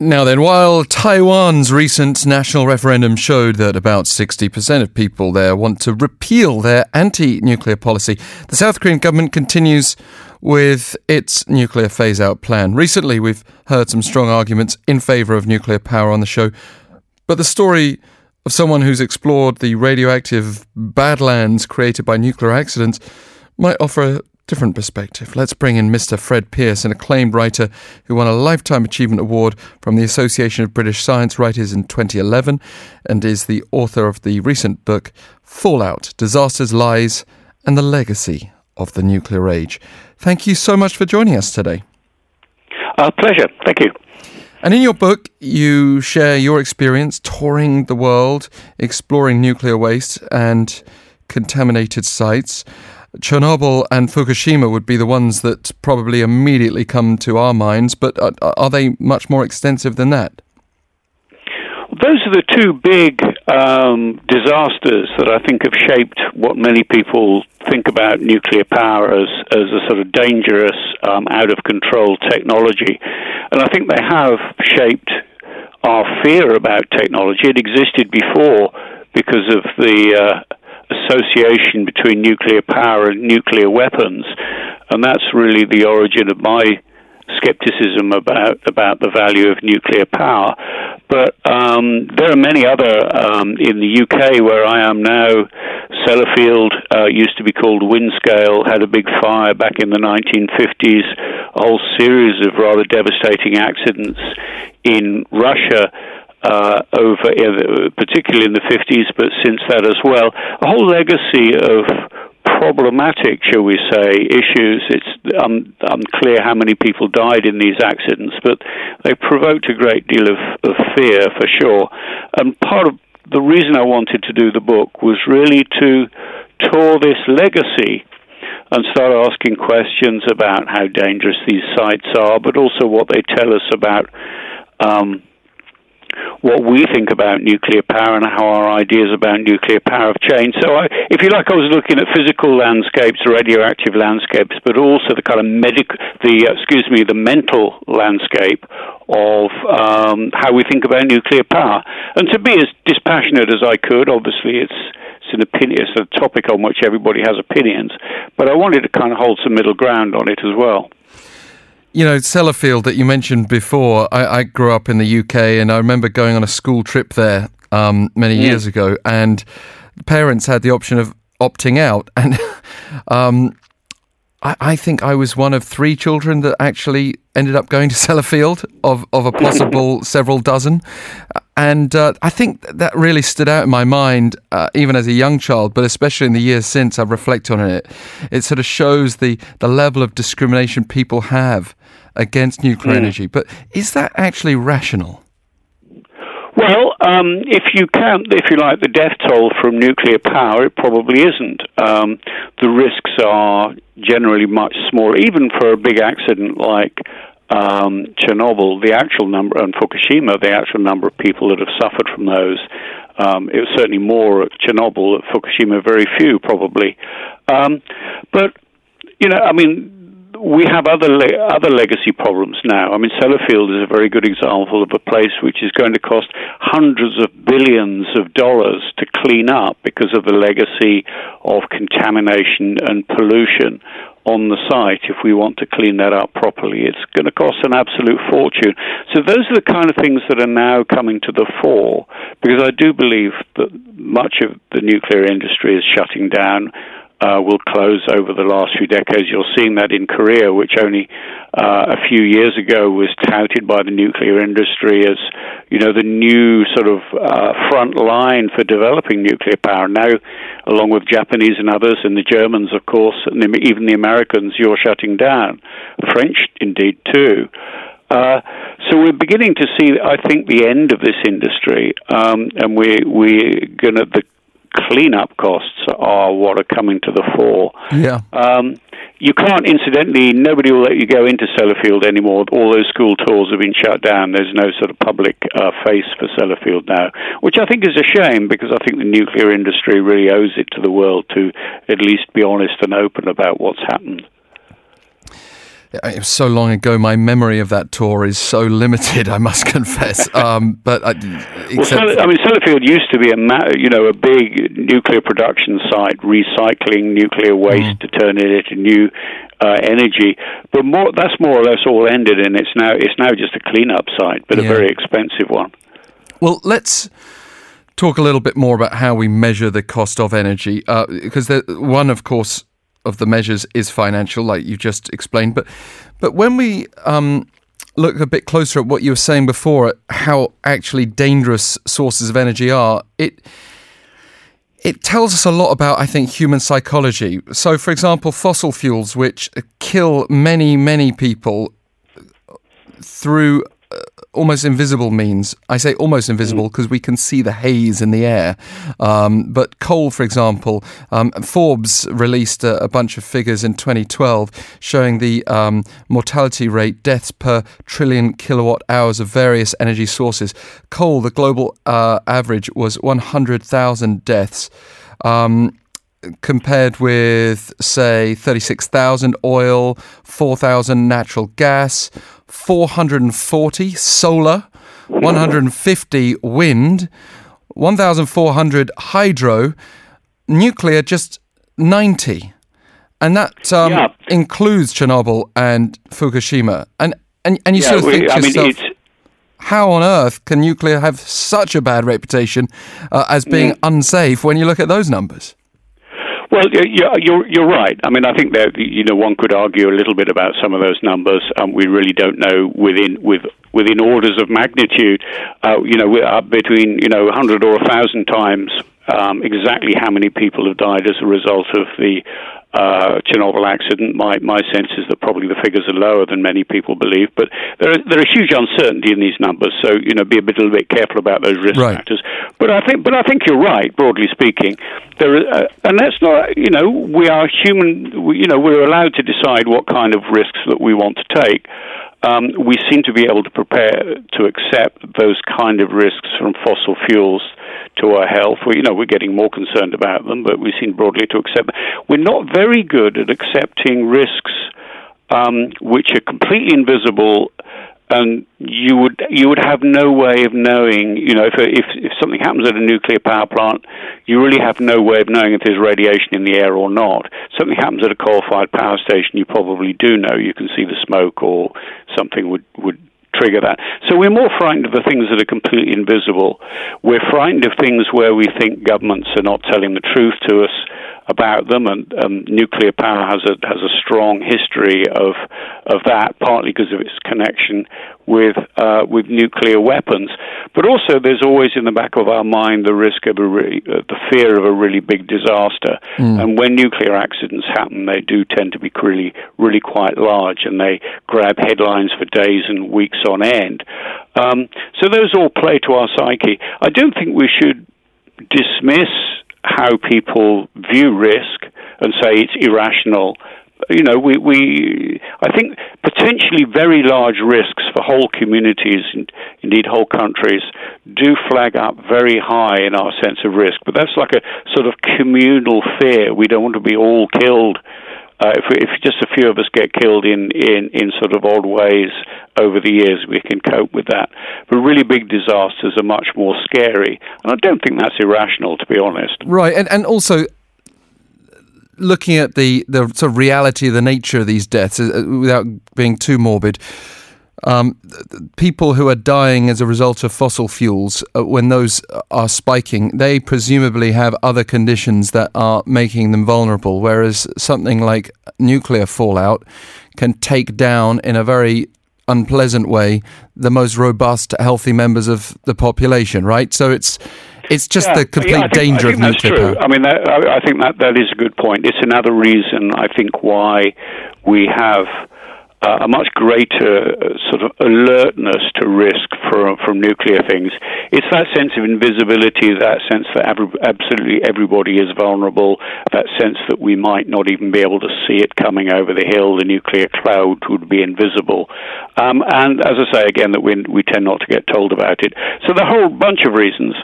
Now then, while Taiwan's recent national referendum showed that about 60% of people there want to repeal their anti nuclear policy, the South Korean government continues with its nuclear phase out plan. Recently, we've heard some strong arguments in favour of nuclear power on the show, but the story of someone who's explored the radioactive badlands created by nuclear accidents might offer different perspective. Let's bring in Mr. Fred Pearce, an acclaimed writer who won a Lifetime Achievement Award from the Association of British Science Writers in 2011 and is the author of the recent book Fallout Disasters, Lies, and the Legacy of the Nuclear Age. Thank you so much for joining us today. Uh, pleasure. Thank you. And in your book, you share your experience touring the world, exploring nuclear waste and contaminated sites. Chernobyl and Fukushima would be the ones that probably immediately come to our minds, but are, are they much more extensive than that? Those are the two big um, disasters that I think have shaped what many people think about nuclear power as, as a sort of dangerous, um, out of control technology. And I think they have shaped our fear about technology. It existed before because of the uh, association between nuclear power and nuclear weapons, and that's really the origin of my skepticism about about the value of nuclear power. But um, there are many other um, in the UK where I am now. Sellafield uh, used to be called Windscale, had a big fire back in the 1950s. A whole series of rather devastating accidents in Russia uh, over, particularly in the 50s, but since that as well. A whole legacy of problematic, shall we say, issues. It's un- unclear how many people died in these accidents, but they provoked a great deal of, of fear for sure. And part of the reason I wanted to do the book was really to tour this legacy and start asking questions about how dangerous these sites are, but also what they tell us about um, what we think about nuclear power and how our ideas about nuclear power have changed. So, I, if you like, I was looking at physical landscapes, radioactive landscapes, but also the kind of medical, the uh, excuse me, the mental landscape of um, how we think about nuclear power. And to be as dispassionate as I could, obviously, it's it's an opinion, it's a topic on which everybody has opinions, but I wanted to kind of hold some middle ground on it as well you know, Sellafield that you mentioned before, I, I, grew up in the UK and I remember going on a school trip there um, many yeah. years ago, and parents had the option of opting out. And um, I, I, think I was one of three children that actually ended up going to Sellafield of, of a possible several dozen. And uh, I think that really stood out in my mind, uh, even as a young child, but especially in the years since I've reflected on it. It sort of shows the, the level of discrimination people have against nuclear mm. energy. But is that actually rational? Well, um, if you count, if you like, the death toll from nuclear power, it probably isn't. Um, the risks are generally much smaller, even for a big accident like um, Chernobyl. The actual number, and Fukushima, the actual number of people that have suffered from those, um, it was certainly more at Chernobyl. At Fukushima, very few, probably. Um, but you know, I mean, we have other le- other legacy problems now. I mean, Sellafield is a very good example of a place which is going to cost hundreds of billions of dollars to clean up because of the legacy of contamination and pollution on the site if we want to clean that up properly. It's going to cost an absolute fortune. So those are the kind of things that are now coming to the fore because I do believe that much of the nuclear industry is shutting down uh, will close over the last few decades. You're seeing that in Korea, which only uh, a few years ago was touted by the nuclear industry as, you know, the new sort of uh, front line for developing nuclear power. Now, along with Japanese and others, and the Germans, of course, and even the Americans, you're shutting down. French, indeed, too. Uh, so we're beginning to see, I think, the end of this industry, um, and we we're gonna the cleanup costs are what are coming to the fore. Yeah. Um, you can't, incidentally, nobody will let you go into Sellafield anymore. All those school tours have been shut down. There's no sort of public uh, face for Sellafield now, which I think is a shame because I think the nuclear industry really owes it to the world to at least be honest and open about what's happened. It was so long ago. My memory of that tour is so limited. I must confess. Um, but I, well, Sell- I mean, Sellafield used to be a ma- you know a big nuclear production site, recycling nuclear waste mm. to turn it into new uh, energy. But more, that's more or less all ended, and it's now it's now just a cleanup site, but yeah. a very expensive one. Well, let's talk a little bit more about how we measure the cost of energy, uh, because one, of course, of the measures is financial, like you just explained. But but when we um, look a bit closer at what you were saying before, at how actually dangerous sources of energy are, it it tells us a lot about, I think, human psychology. So, for example, fossil fuels, which kill many, many people through almost invisible means. I say almost invisible because mm. we can see the haze in the air. Um, but coal, for example, um, Forbes released a, a, bunch of figures in 2012 showing the um, mortality rate, deaths per trillion kilowatt hours of various energy sources. Coal, the global uh, average was 100,000 deaths. Um, compared with, say, 36,000 oil, 4,000 natural gas, 440 solar, 150 wind, 1,400 hydro, nuclear just 90. And that um, yeah. includes Chernobyl and Fukushima. And, and, and you yeah, sort of we, think to yourself, mean, how on earth can nuclear have such a bad reputation uh, as being mm. unsafe when you look at those numbers? Well, you're, you're, right. I mean, I think that you know one could argue a little bit about some of those numbers. Um, we really don't know within with within orders of magnitude. Uh, you know, we're up between you know 100 or 1,000 times um, exactly how many people have died as a result of the uh, Chernobyl accident. My my sense is that probably the figures are lower than many people believe, but there is, there is huge uncertainty in these numbers. So you know, be a, bit, a little bit careful about those risk right. factors. But I think, but I think you're right. Broadly speaking, there is, uh, and that's not you know we are human. We, you know, we're allowed to decide what kind of risks that we want to take. Um, we seem to be able to prepare to accept those kind of risks from fossil fuels to our health. We, you know, we're getting more concerned about them, but we seem broadly to accept them. We're not very good at accepting risks um, which are completely invisible and you would you would have no way of knowing. You know, if if if something happens at a nuclear power plant, you really have no way of knowing if there's radiation in the air or not. Something happens at a coal-fired power station, you probably do know. You can see the smoke, or something would would trigger that. So we're more frightened of the things that are completely invisible. We're frightened of things where we think governments are not telling the truth to us about them, and um, nuclear power has a has a strong history of of that, partly because of its connection with uh, with nuclear weapons, but also there's always in the back of our mind the risk of a really, uh, the fear of a really big disaster, mm. and when nuclear accidents happen, they do tend to be really really quite large, and they grab headlines for days and weeks on end. Um, so those all play to our psyche. I don't think we should dismiss how people view risk and say it's irrational. You know, we, we I think potentially very large risks for whole communities and indeed whole countries do flag up very high in our sense of risk. But that's like a sort of communal fear. We don't want to be all killed uh, if, if just a few of us get killed in, in, in sort of odd ways over the years, we can cope with that. But really big disasters are much more scary. And I don't think that's irrational, to be honest. Right. And, and also, looking at the, the sort of reality of the nature of these deaths, uh, without being too morbid, um, people who are dying as a result of fossil fuels, uh, when those are spiking, they presumably have other conditions that are making them vulnerable. Whereas something like nuclear fallout can take down in a very unpleasant way the most robust, healthy members of the population. Right. So it's it's just yeah, the complete yeah, think, danger of nuclear true. power. I mean, that, I, I think that that is a good point. It's another reason I think why we have uh, a much greater uh, sort of alertness to risk from, from nuclear things. It's that sense of invisibility, that sense that absolutely everybody is vulnerable, that sense that we might not even be able to see it coming over the hill, the nuclear cloud would be invisible. Um, and as I say again, that we, we tend not to get told about it. So the whole bunch of reasons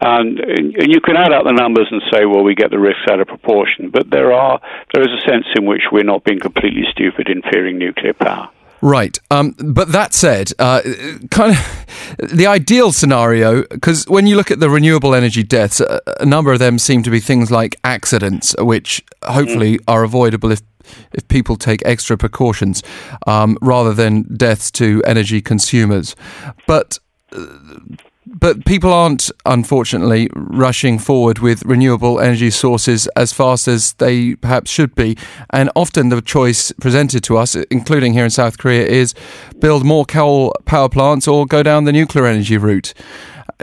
And, and you can add up the numbers and say, well, we get the risks out of proportion. But there are there is a sense in which we're not being completely stupid in fearing nuclear power. Right. Um, but that said, uh, kind of the ideal scenario, because when you look at the renewable energy deaths, a, a, number of them seem to be things like accidents, which hopefully mm. are avoidable if if people take extra precautions, um, rather than deaths to energy consumers. But uh, but people aren't, unfortunately, rushing forward with renewable energy sources as fast as they perhaps should be. And often the choice presented to us, including here in South Korea, is build more coal power plants or go down the nuclear energy route.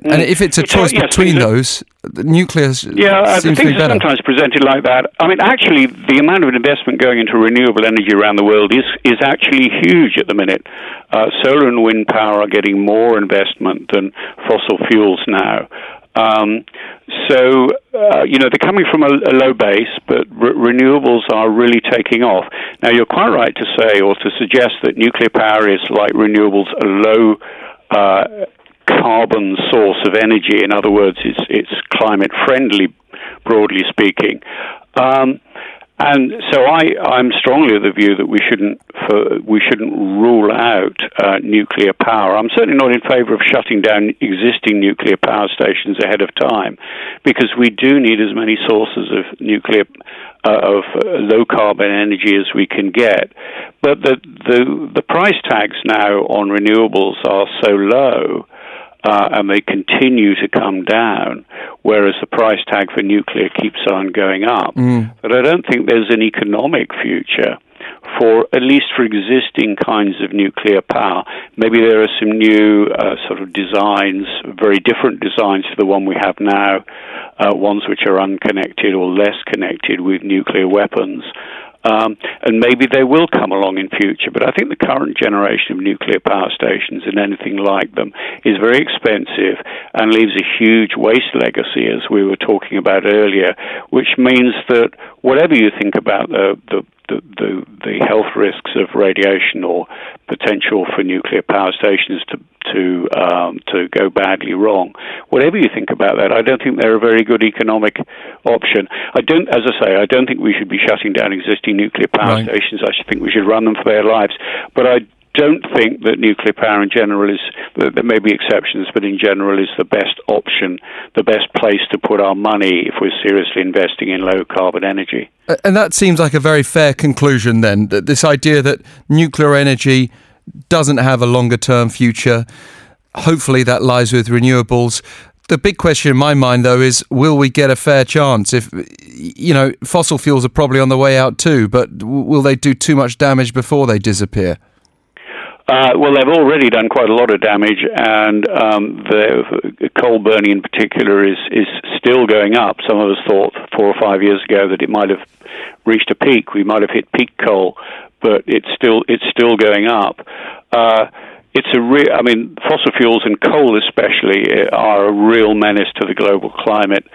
And if it's a choice yes, between those, the nuclear yeah, uh, seems things to be better. are sometimes presented like that. I mean, actually, the amount of investment going into renewable energy around the world is is actually huge at the minute. Uh, solar and wind power are getting more investment than fossil fuels now. Um, so, uh, you know, they're coming from a, a low base, but re- renewables are really taking off. Now, you're quite right to say or to suggest that nuclear power is like renewables, a low uh, carbon source of energy. In other words, it's it's climate friendly, broadly speaking. Um, and so I, I'm strongly of the view that we shouldn't for, we shouldn't rule out uh, nuclear power. I'm certainly not in favour of shutting down existing nuclear power stations ahead of time, because we do need as many sources of nuclear uh, of uh, low carbon energy as we can get. But the the the price tags now on renewables are so low uh, and they continue to come down, whereas the price tag for nuclear keeps on going up. Mm. But I don't think there's an economic future for at least for existing kinds of nuclear power. Maybe there are some new uh, sort of designs, very different designs to the one we have now, uh, ones which are unconnected or less connected with nuclear weapons. Um, and maybe they will come along in future. But I think the current generation of nuclear power stations and anything like them is very expensive and leaves a huge waste legacy, as we were talking about earlier, which means that whatever you think about the, the the, the, health risks of radiation or potential for nuclear power stations to to um, to go badly wrong. Whatever you think about that, I don't think they're a very good economic option. I don't, as I say, I don't think we should be shutting down existing nuclear power right. I should think we should run them for their lives. But I don't think that nuclear power in general is, there may be exceptions, but in general is the best option, the best place to put our money if we're seriously investing in low carbon energy. And that seems like a very fair conclusion then, that this idea that nuclear energy doesn't have a longer term future. Hopefully that lies with renewables. The big question in my mind, though, is will we get a fair chance? If, you know, fossil fuels are probably on the way out too, but will they do too much damage before they disappear? Uh, well, they've already done quite a lot of damage, and um, the coal burning in particular is is still going up. Some of us thought four or five years ago that it might have reached a peak. We might have hit peak coal, but it's still it's still going up. Uh, it's a real. I mean, fossil fuels and coal especially are a real menace to the global climate.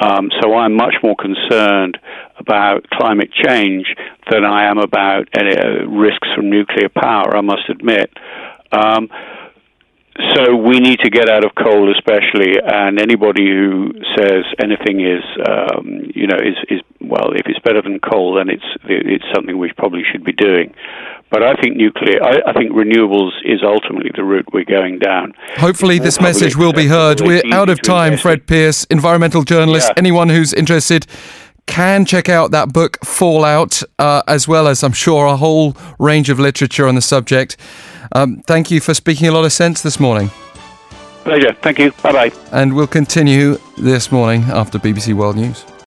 Um, so I'm much more concerned about climate change than I am about any, uh, risks from nuclear power. I must admit. Um, so we need to get out of coal, especially, and anybody who says anything is, um, you know, is, is well, if it's better than coal, then it's it's something we probably should be doing. But I think nuclear, I, I think renewables is ultimately the route we're going down. Hopefully, this message will be heard. We're out of time, Fred Pearce, environmental journalist. Yeah. Anyone who's interested can check out that book, Fallout, uh, as well as I'm sure a whole range of literature on the subject. Um, thank you for speaking a lot of sense this morning. Pleasure. Thank you. Bye bye. And we'll continue this morning after BBC World News.